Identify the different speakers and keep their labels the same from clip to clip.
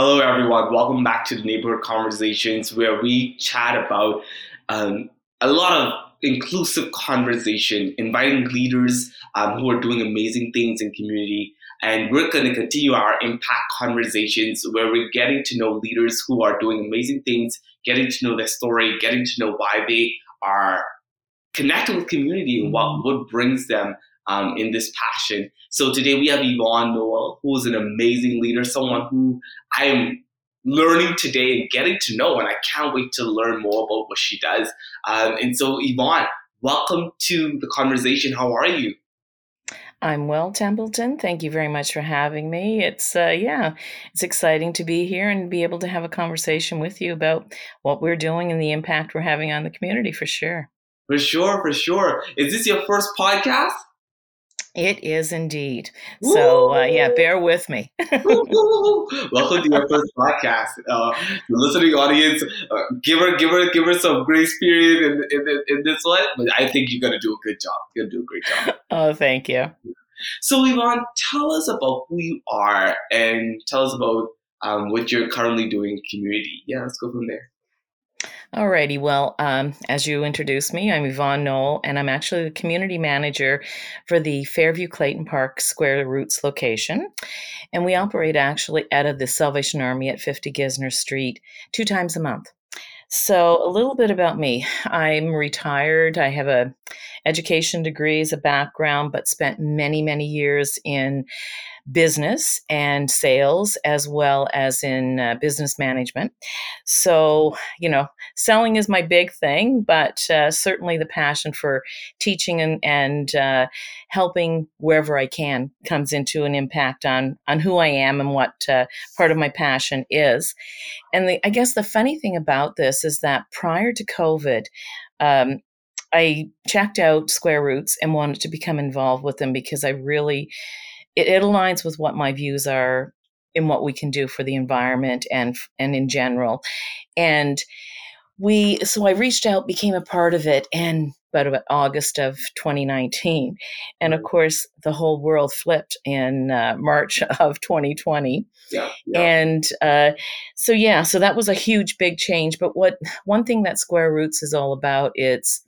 Speaker 1: Hello, everyone. Welcome back to the Neighborhood Conversations, where we chat about um, a lot of inclusive conversation, inviting leaders um, who are doing amazing things in community. And we're going to continue our impact conversations where we're getting to know leaders who are doing amazing things, getting to know their story, getting to know why they are connecting with community and what, what brings them um, in this passion. So today we have Yvonne Noel, who is an amazing leader, someone who I am learning today and getting to know, and I can't wait to learn more about what she does. Um, and so, Yvonne, welcome to the conversation. How are you?
Speaker 2: I'm well, Templeton. Thank you very much for having me. It's uh, yeah, it's exciting to be here and be able to have a conversation with you about what we're doing and the impact we're having on the community for sure.
Speaker 1: For sure, for sure. Is this your first podcast?
Speaker 2: It is indeed. So uh, yeah, bear with me.
Speaker 1: Welcome to your first podcast. Uh, the listening audience, uh, give her, give her, give her some grace period in, in, in this one. But I think you're gonna do a good job. You're gonna do a great job.
Speaker 2: oh, thank you.
Speaker 1: So Yvonne, tell us about who you are and tell us about um, what you're currently doing in community. Yeah, let's go from there.
Speaker 2: Alrighty, well, um, as you introduced me, I'm Yvonne Noel, and I'm actually the community manager for the Fairview Clayton Park Square Roots location. And we operate actually out of the Salvation Army at 50 Gesner Street two times a month. So, a little bit about me. I'm retired. I have a education degree as a background, but spent many, many years in business and sales as well as in uh, business management. So, you know, selling is my big thing, but uh, certainly the passion for teaching and, and uh, helping wherever I can comes into an impact on, on who I am and what uh, part of my passion is. And the, I guess the funny thing about this is that prior to COVID, um, I checked out Square Roots and wanted to become involved with them because I really it, it aligns with what my views are in what we can do for the environment and and in general. And we so I reached out, became a part of it, and about, about August of 2019, and of course the whole world flipped in uh, March of 2020. Yeah, yeah. And uh, so yeah, so that was a huge big change. But what one thing that Square Roots is all about, it's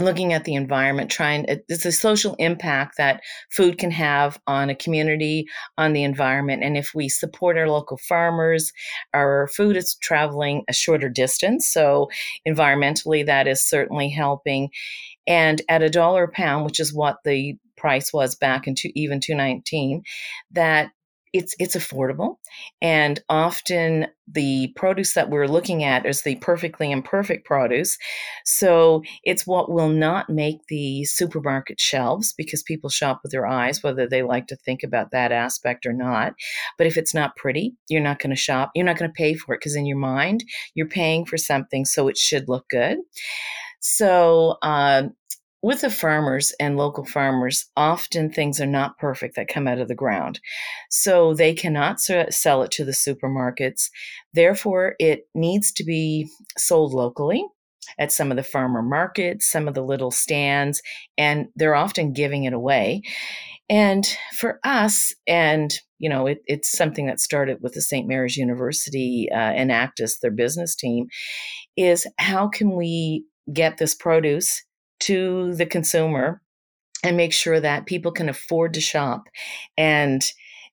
Speaker 2: looking at the environment trying it's a social impact that food can have on a community on the environment. And if we support our local farmers our food is traveling a shorter distance. So environmentally that is certainly helping. And at a dollar a pound which is what the price was back in two, even 219 that it's it's affordable and often the produce that we're looking at is the perfectly imperfect produce so it's what will not make the supermarket shelves because people shop with their eyes whether they like to think about that aspect or not but if it's not pretty you're not going to shop you're not going to pay for it because in your mind you're paying for something so it should look good. So um, with the farmers and local farmers, often things are not perfect that come out of the ground. So they cannot sell it to the supermarkets. Therefore, it needs to be sold locally at some of the farmer markets, some of the little stands, and they're often giving it away. And for us, and you know, it, it's something that started with the St. Mary's University uh, Enactus, their business team, is how can we get this produce to the consumer and make sure that people can afford to shop and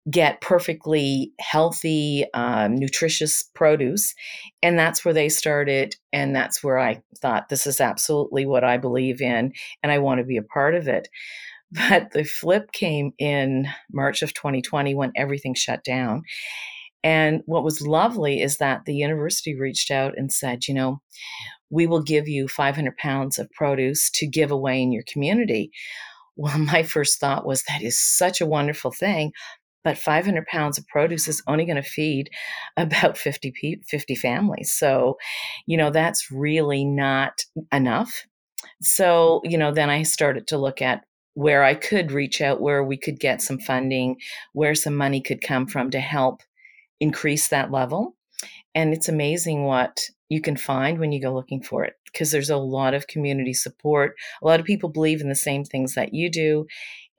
Speaker 2: get perfectly healthy, um, nutritious produce. And that's where they started. And that's where I thought, this is absolutely what I believe in, and I want to be a part of it. But the flip came in March of 2020 when everything shut down. And what was lovely is that the university reached out and said, you know, we will give you 500 pounds of produce to give away in your community. Well, my first thought was that is such a wonderful thing, but 500 pounds of produce is only going to feed about 50 50 families. So, you know, that's really not enough. So, you know, then I started to look at where I could reach out, where we could get some funding, where some money could come from to help increase that level. And it's amazing what you can find when you go looking for it because there's a lot of community support. A lot of people believe in the same things that you do.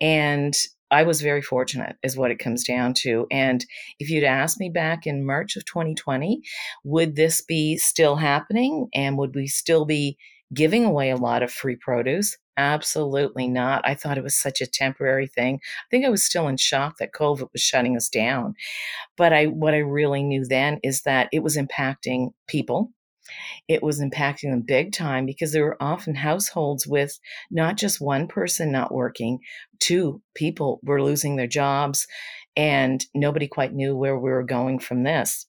Speaker 2: And I was very fortunate, is what it comes down to. And if you'd asked me back in March of 2020, would this be still happening and would we still be giving away a lot of free produce? Absolutely not. I thought it was such a temporary thing. I think I was still in shock that COVID was shutting us down. But I what I really knew then is that it was impacting people. It was impacting them big time because there were often households with not just one person not working, two people were losing their jobs, and nobody quite knew where we were going from this.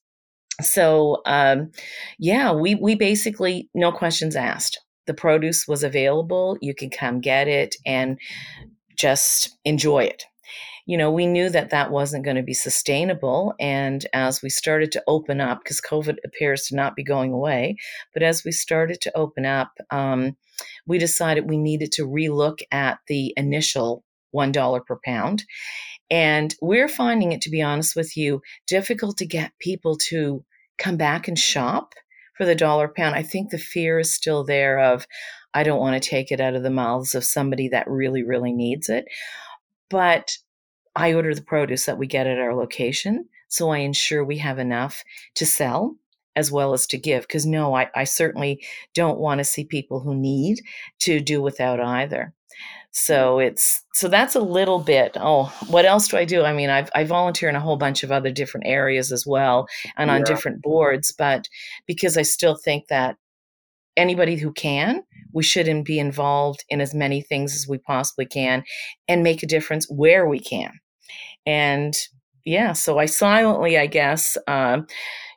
Speaker 2: So, um, yeah, we we basically no questions asked the produce was available. You could come get it and just enjoy it. You know, we knew that that wasn't going to be sustainable. And as we started to open up, because COVID appears to not be going away, but as we started to open up, um, we decided we needed to relook at the initial $1 per pound. And we're finding it, to be honest with you, difficult to get people to come back and shop for the dollar pound. I think the fear is still there of I don't want to take it out of the mouths of somebody that really, really needs it. But I order the produce that we get at our location. So I ensure we have enough to sell as well as to give. Because no, I, I certainly don't want to see people who need to do without either. So it's so that's a little bit. Oh, what else do I do? I mean, I've I volunteer in a whole bunch of other different areas as well and on different boards, but because I still think that anybody who can, we shouldn't be involved in as many things as we possibly can and make a difference where we can. And yeah, so I silently, I guess, um,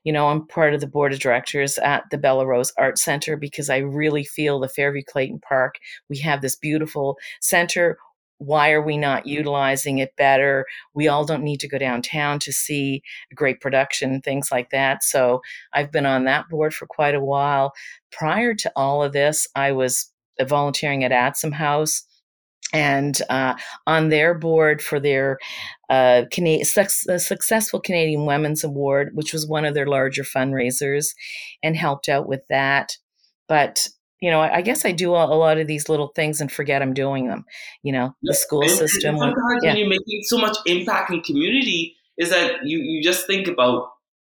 Speaker 2: you know, I'm part of the board of directors at the Bella Rose Art Center because I really feel the Fairview Clayton Park, we have this beautiful center. Why are we not utilizing it better? We all don't need to go downtown to see a great production, things like that. So I've been on that board for quite a while. Prior to all of this, I was volunteering at Adsum House and uh, on their board for their uh, Canadian, su- successful Canadian Women's Award, which was one of their larger fundraisers, and helped out with that. But you know, I, I guess I do a, a, lot of these little things and forget I'm doing them. You know, the school
Speaker 1: and,
Speaker 2: system.
Speaker 1: And sometimes yeah. when you're making so much impact in community, is that you you just think about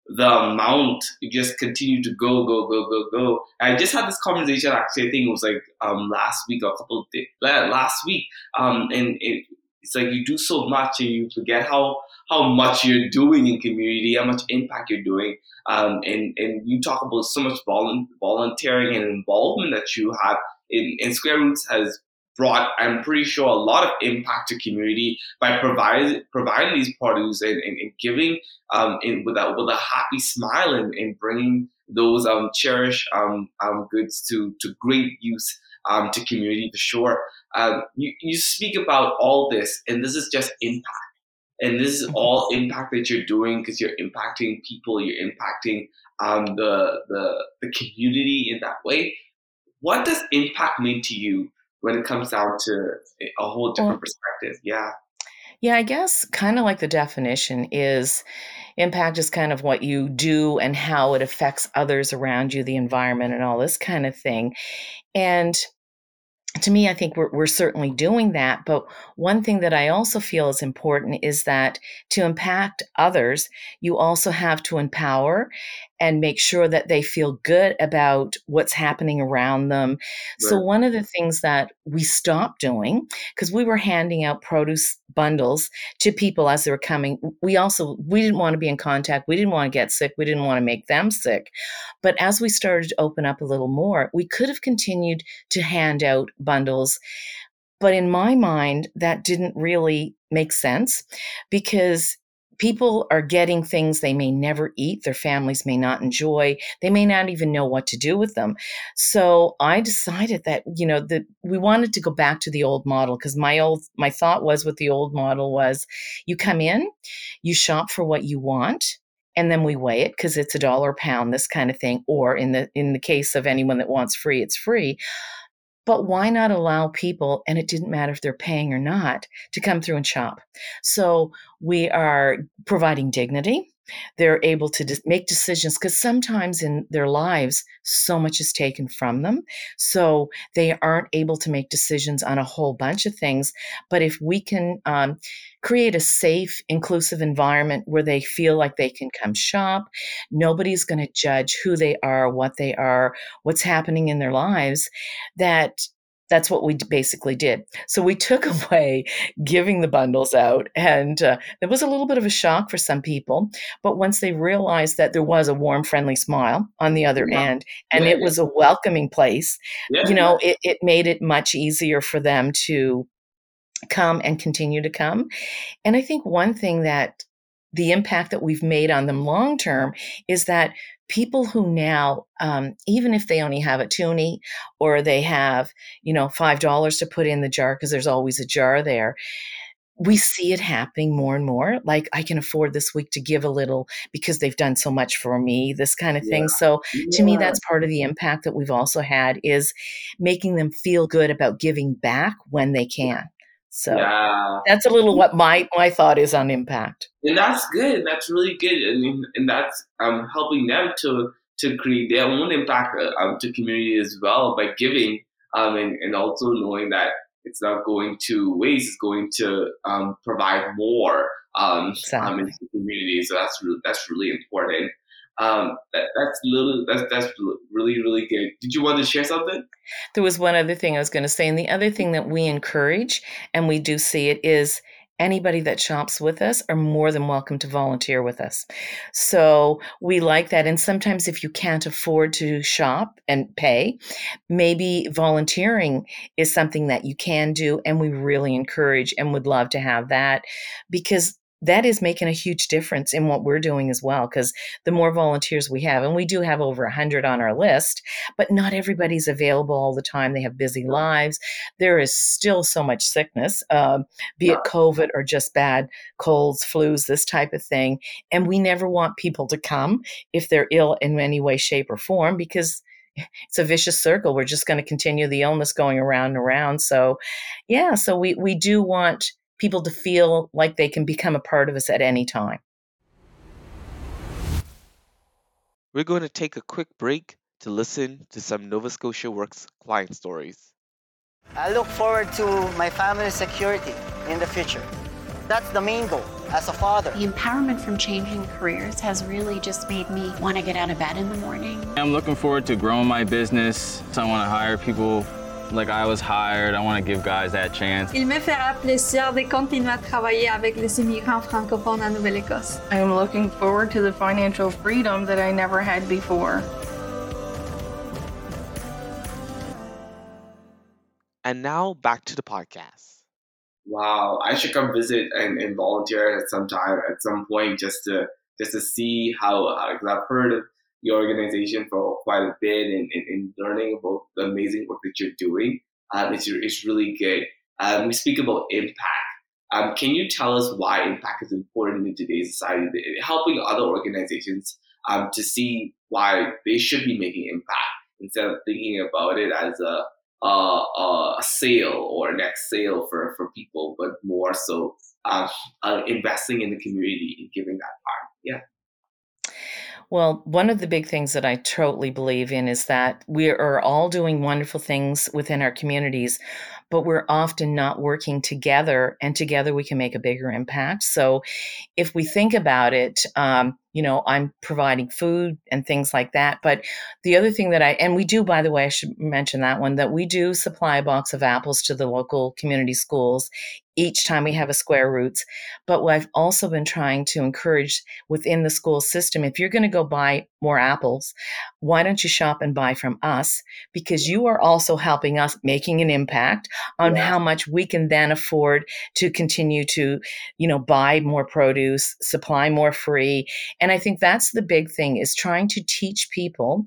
Speaker 1: the amount just continue to go, go, go, go, go. I just had this conversation actually. I think it was like um, last week or a couple of days last week, um, and it, it's like you do so much and you forget how how much you're doing in community, how much impact you're doing, um, and and you talk about so much volunteering and involvement that you have. In, in Square Roots has brought, I'm pretty sure, a lot of impact to community by providing providing these produce and, and, and giving um, in, with a with a happy smile and, and bringing those um, cherished um, um, goods to to great use um, to community for sure. Um, you you speak about all this, and this is just impact. And this is mm-hmm. all impact that you're doing because you're impacting people, you're impacting um, the, the the community in that way. What does impact mean to you when it comes down to a whole different well, perspective. Yeah.
Speaker 2: Yeah, I guess kind of like the definition is impact is kind of what you do and how it affects others around you, the environment, and all this kind of thing. And to me, I think we're, we're certainly doing that. But one thing that I also feel is important is that to impact others, you also have to empower and make sure that they feel good about what's happening around them. Right. So, one of the things that we stopped doing, because we were handing out produce bundles to people as they were coming, we also we didn't want to be in contact. We didn't want to get sick. We didn't want to make them sick. But as we started to open up a little more, we could have continued to hand out bundles. But in my mind, that didn't really make sense because people are getting things they may never eat, their families may not enjoy, they may not even know what to do with them. So I decided that, you know, that we wanted to go back to the old model because my old my thought was with the old model was you come in, you shop for what you want, and then we weigh it because it's a dollar a pound, this kind of thing. Or in the in the case of anyone that wants free, it's free. But why not allow people, and it didn't matter if they're paying or not, to come through and shop? So we are providing dignity. They're able to make decisions because sometimes in their lives, so much is taken from them. So they aren't able to make decisions on a whole bunch of things. But if we can um, create a safe, inclusive environment where they feel like they can come shop. Nobody's going to judge who they are, what they are, what's happening in their lives. That that's what we basically did. So we took away giving the bundles out, and uh, it was a little bit of a shock for some people. But once they realized that there was a warm, friendly smile on the other yeah. end, and yeah, it yeah. was a welcoming place, you know, it, it made it much easier for them to come and continue to come. And I think one thing that the impact that we've made on them long term is that people who now um, even if they only have a toonie or they have you know five dollars to put in the jar because there's always a jar there we see it happening more and more. Like i can afford this week to give a little because they've done so much for me this kind of yeah. thing. So to me that's part of the impact that we've also had is making them feel good about giving back when they can so yeah. that's a little what my my thought is on impact.
Speaker 1: And that's good. That's really good. And and that's um helping them to to create their own impact uh, um, to community as well by giving um and, and also knowing that it's not going to waste. It's going to um, provide more um, exactly. um into the community. So that's really that's really important. Um, that, that's little. That's that's really really good. Did you want to share something?
Speaker 2: There was one other thing I was going to say, and the other thing that we encourage, and we do see it, is anybody that shops with us are more than welcome to volunteer with us. So we like that. And sometimes, if you can't afford to shop and pay, maybe volunteering is something that you can do. And we really encourage and would love to have that because that is making a huge difference in what we're doing as well because the more volunteers we have and we do have over 100 on our list but not everybody's available all the time. They have busy lives. There is still so much sickness uh, be it covid or just bad colds flus this type of thing and we never want people to come if they're ill in any way shape or form because it's a vicious circle. We're just going to continue the illness going around and around. So yeah so we we do want people to feel like they can become a part of us at any time.
Speaker 3: We're going to take a quick break to listen to some Nova Scotia Works client stories.
Speaker 4: I look forward to my family's security in the future. That's the main goal as a father.
Speaker 5: The empowerment from changing careers has really just made me want to get out of bed in the morning.
Speaker 6: I'm looking forward to growing my business. So I want to hire people like I was hired. I want to give guys that chance.
Speaker 7: Il me fera plaisir de continuer à travailler avec les immigrants francophones en Nouvelle-Écosse.
Speaker 8: I am looking forward to the financial freedom that I never had before.
Speaker 3: And now back to the podcast.
Speaker 1: Wow, I should come visit and, and volunteer at some time at some point just to just to see how because I've heard of the organization for quite a bit and, and, and learning about the amazing work that you're doing. Um, it's, it's really good. Um, we speak about impact. Um, can you tell us why impact is important in today's society, helping other organizations um, to see why they should be making impact instead of thinking about it as a a, a sale or next sale for, for people, but more so um, uh, investing in the community and giving that part. Yeah.
Speaker 2: Well, one of the big things that I totally believe in is that we are all doing wonderful things within our communities, but we're often not working together, and together we can make a bigger impact. So, if we think about it, um, you know, I'm providing food and things like that. But the other thing that I, and we do, by the way, I should mention that one, that we do supply a box of apples to the local community schools each time we have a square roots. But what I've also been trying to encourage within the school system, if you're going to go buy more apples, why don't you shop and buy from us? Because you are also helping us making an impact on yeah. how much we can then afford to continue to, you know, buy more produce, supply more free. And I think that's the big thing is trying to teach people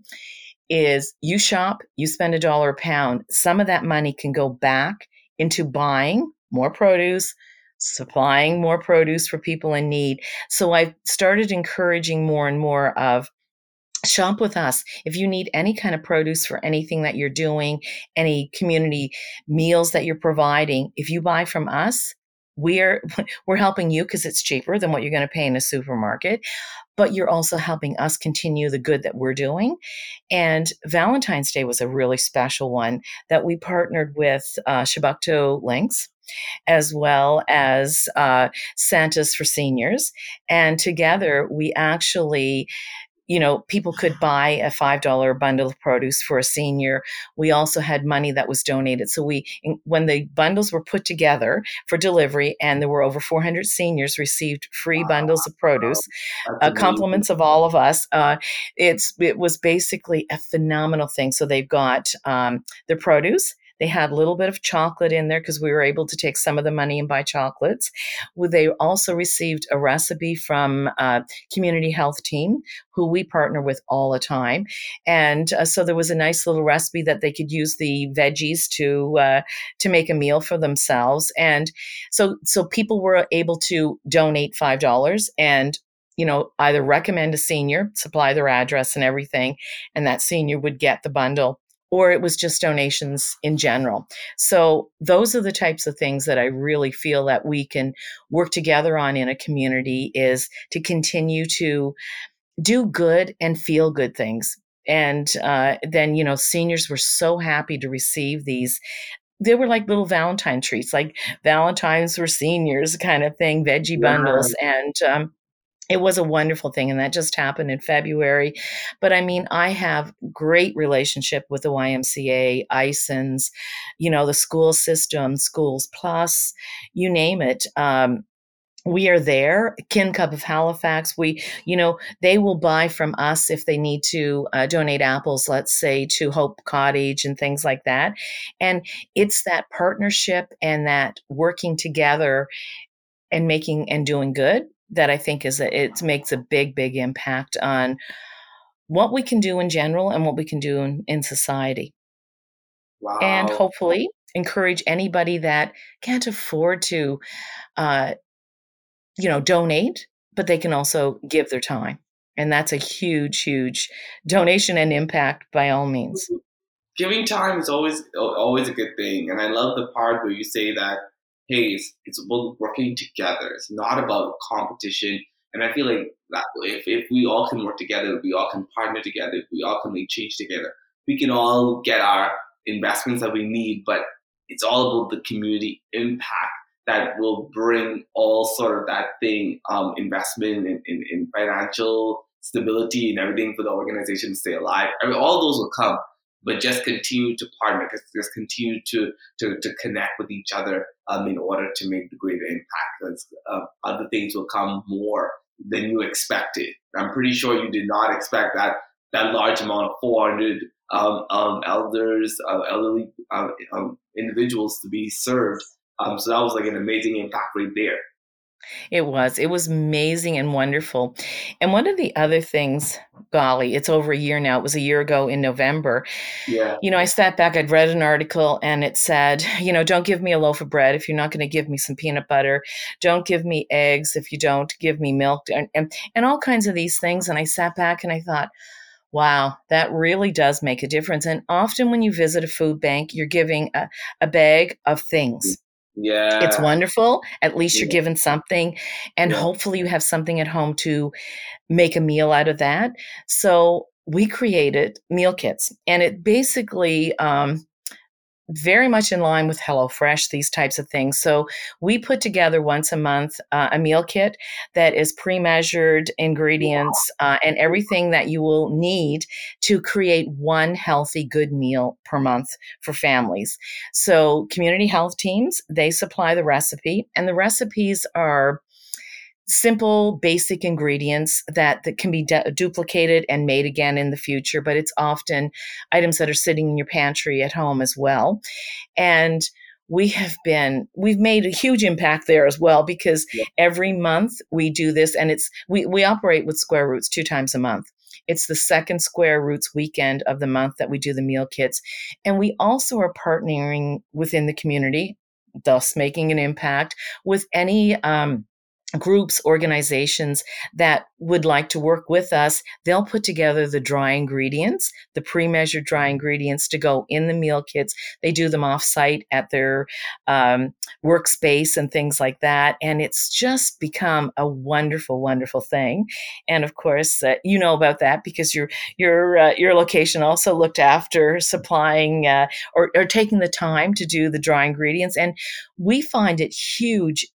Speaker 2: is you shop, you spend a dollar a pound. Some of that money can go back into buying more produce, supplying more produce for people in need. So I started encouraging more and more of shop with us if you need any kind of produce for anything that you're doing any community meals that you're providing if you buy from us we're we're helping you because it's cheaper than what you're going to pay in a supermarket but you're also helping us continue the good that we're doing and valentine's day was a really special one that we partnered with uh, Chebucto Links as well as uh, Santa's for Seniors. And together we actually you know, people could buy a $5 bundle of produce for a senior. We also had money that was donated. So we, when the bundles were put together for delivery and there were over 400 seniors received free bundles of produce, uh, compliments of all of us, uh, it's, it was basically a phenomenal thing. So they've got um, their produce, they had a little bit of chocolate in there because we were able to take some of the money and buy chocolates. They also received a recipe from a Community Health Team, who we partner with all the time. And uh, so there was a nice little recipe that they could use the veggies to uh, to make a meal for themselves. And so so people were able to donate five dollars and you know, either recommend a senior, supply their address and everything, and that senior would get the bundle or it was just donations in general. So those are the types of things that I really feel that we can work together on in a community is to continue to do good and feel good things. And uh, then, you know, seniors were so happy to receive these they were like little Valentine treats, like Valentine's for seniors kind of thing, veggie bundles. And um, it was a wonderful thing and that just happened in february. But i mean i have great relationship with the ymca ISANS you know the school system schools plus you name it um, we are there Kin Club of halifax. We you know they will buy from us if they need to uh, donate apples let's say to hope cottage and things like that. And it's that partnership and that working together and making and doing good that I think is that it makes a big, big impact on what we can do in general and what we can do in, in society.
Speaker 1: Wow.
Speaker 2: And hopefully encourage anybody that can't afford to, uh, you know, donate, but they can also give their time. And that's a huge, huge donation and impact by all means.
Speaker 1: Giving time is always always a good thing, and I love the part where you say that hey, it's, it's about working together. It's not about competition. And I feel like that if, if we all can work together, if we all can partner together, if we all can make change together, we can all get our investments that we need. But it's all about the community impact that will bring all sort of that thing, um, investment in, in, in financial stability and everything for the organization to stay alive. I mean, all those will come but just continue to partner, just continue to, to, to connect with each other um, in order to make the greater impact. Uh, other things will come more than you expected. I'm pretty sure you did not expect that that large amount of 400 um, um, elders, uh, elderly uh, um, individuals to be served. Um, so that was like an amazing impact right there.
Speaker 2: It was. It was amazing and wonderful. And one of the other things, golly, it's over a year now. It was a year ago in November.
Speaker 1: Yeah.
Speaker 2: You know, I sat back, I'd read an article and it said, you know, don't give me a loaf of bread if you're not going to give me some peanut butter. Don't give me eggs if you don't give me milk and, and, and all kinds of these things. And I sat back and I thought, Wow, that really does make a difference. And often when you visit a food bank, you're giving a, a bag of things.
Speaker 1: Yeah.
Speaker 2: It's wonderful. At least you're
Speaker 1: Yeah.
Speaker 2: given something. And
Speaker 1: Yeah.
Speaker 2: hopefully you have something at home to make a meal out of that. So we created meal kits. And it basically um, very much in line with HelloFresh, these types of things. So we put together once a month uh, a meal kit that is pre measured ingredients uh, and everything that you will need to create one healthy, good meal per month for families. So community health teams, they supply the recipe, and the recipes are simple basic ingredients that, that can be de- duplicated and made again in the future but it's often items that are sitting in your pantry at home as well. And we have been we've made a huge impact there as well because
Speaker 1: Yeah.
Speaker 2: every month we do this and it's we, we operate with square roots two times a month. It's the second square roots weekend of the month that we do the meal kits. And we also are partnering within the community thus making an impact with any um, groups, organizations that would like to work with us, they'll put together the dry ingredients, the pre measured dry ingredients to go in the meal kits. They do them off site at their um, workspace and things like that. And it's just become a wonderful, wonderful thing. And of course, uh, you know about that because your your uh, your location also looked after supplying uh, or, or taking the time to do the dry ingredients. And we find it huge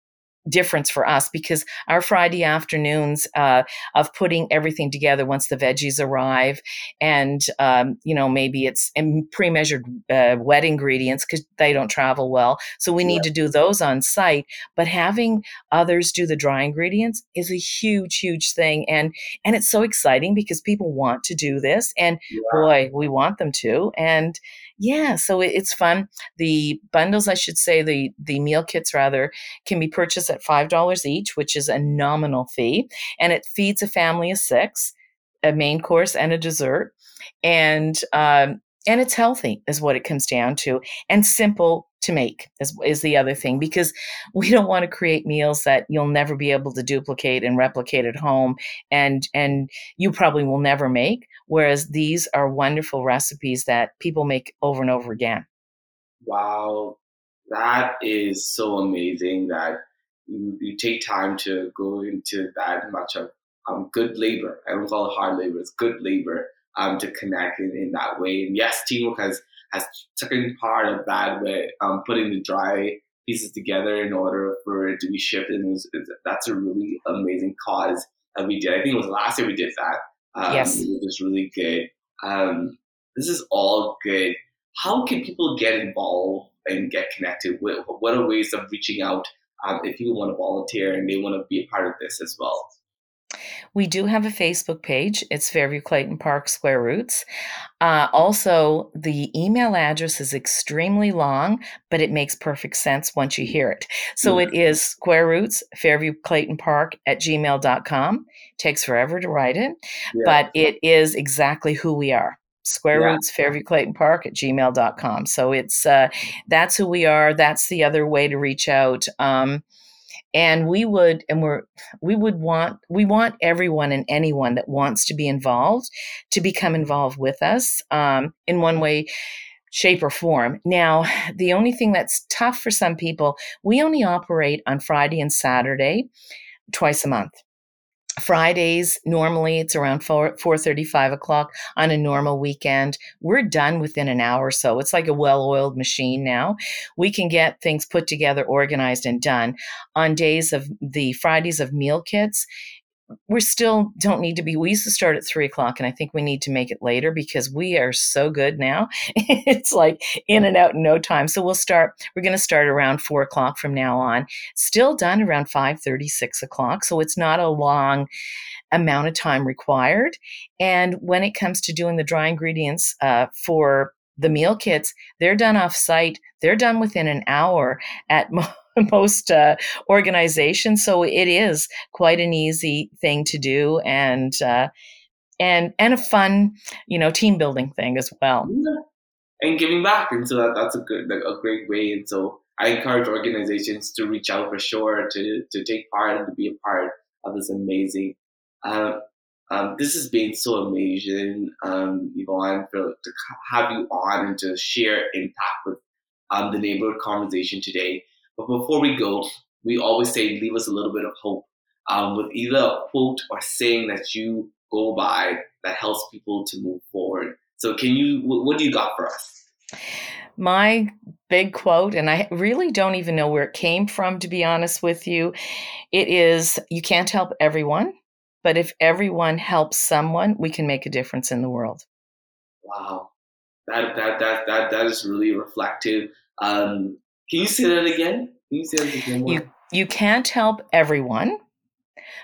Speaker 2: difference for us because our Friday afternoons uh, of putting everything together once the veggies arrive, and um, you know maybe it's pre-measured uh, wet ingredients because they don't travel well, so we need yeah. to do those on site. But having others do the dry ingredients is a huge, huge thing, and and it's so exciting because people want to do this, and yeah. boy, we want them to, and yeah, so it, it's fun. The bundles, I should say, the the meal kits rather, can be purchased at five dollars each, which is a nominal fee, and it feeds a family of six, a main course and a dessert, and um, and it's healthy is what it comes down to, and simple to make is, is the other thing because we don't want to create meals that you'll never be able to duplicate and replicate at home and and you probably will never make whereas these are wonderful recipes that people make over and over again.
Speaker 1: Wow. That is so amazing that you, you take time to go into that much of um, good labor. I don't call it hard labor it's good labor um, to connect in, in that way and yes teamwork has has taken part of that with um, putting the dry pieces together in order for it to be shipped. And it was, it, that's a really amazing cause that we did. I think it was last year we did that. Um, yes. It was really good. Um, this is all good. How can people get involved and get connected? What, what are ways of reaching out um, if you want to volunteer and they want to be a part of this as well?
Speaker 2: We do have a Facebook page. It's Fairview Clayton Park Square Roots. Uh, also, the email address is extremely long, but it makes perfect sense once you hear it. So it is Square Roots, Fairview Clayton Park at gmail.com. Takes forever to write it, yeah. but it is exactly who we are square yeah. roots fairview clayton park at gmail.com so it's uh, that's who we are that's the other way to reach out um, and we would and we're we would want we want everyone and anyone that wants to be involved to become involved with us um, in one way shape or form. Now the only thing that's tough for some people we only operate on friday and saturday twice a month Fridays, normally it's around 4, 4.30, 5 o'clock on a normal weekend. We're done within an hour or so. It's like a well-oiled machine now. We can get things put together, organized, and done. On days of the Fridays of meal kits, we still don't need to be we used to start at three o'clock and i think we need to make it later because we are so good now. It's like in and out in no time. So we'll start we're going to start around four o'clock from now on. Still done around five thirty, six o'clock so it's not a long amount of time required. And when it comes to doing the dry ingredients uh, for the meal kits they're done off site they're done within an hour at most uh, organizations. So it is quite an easy thing to do, and uh, and and a fun, you know, team building thing as well.
Speaker 1: And giving back, and so that, that's a good, like, a great way. And so I encourage organizations to reach out for sure to to take part and to be a part of this amazing. Um, um, this has been so amazing, um, Yvonne, for, to have you on and to share impact with um, the neighborhood conversation today. But before we go, we always say leave us a little bit of hope um, with either a quote or saying that you go by that helps people to move forward. So, can you, what do you got for us?
Speaker 2: My big quote, and I really don't even know where it came from, to be honest with you. It is You can't help everyone, but if everyone helps someone, we can make a difference in the world.
Speaker 1: Wow. That, that, that, that, that is really reflective. Um, can you say that again? Can you say that again?
Speaker 2: You, you can't help everyone,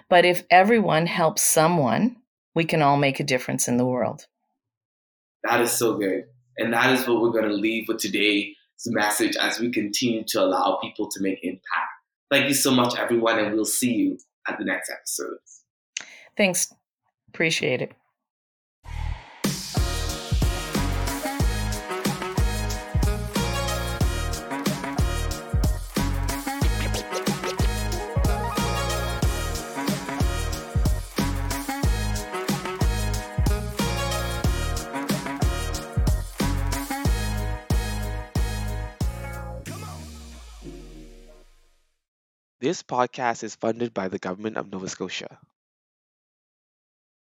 Speaker 2: but if everyone helps someone, we can all make a difference in the world.
Speaker 1: That is so good. And that is what we're going to leave with today's message as we continue to allow people to make impact. Thank you so much, everyone, and we'll see you at the next episode.
Speaker 2: Thanks. Appreciate it.
Speaker 3: This podcast is funded by the Government of Nova Scotia.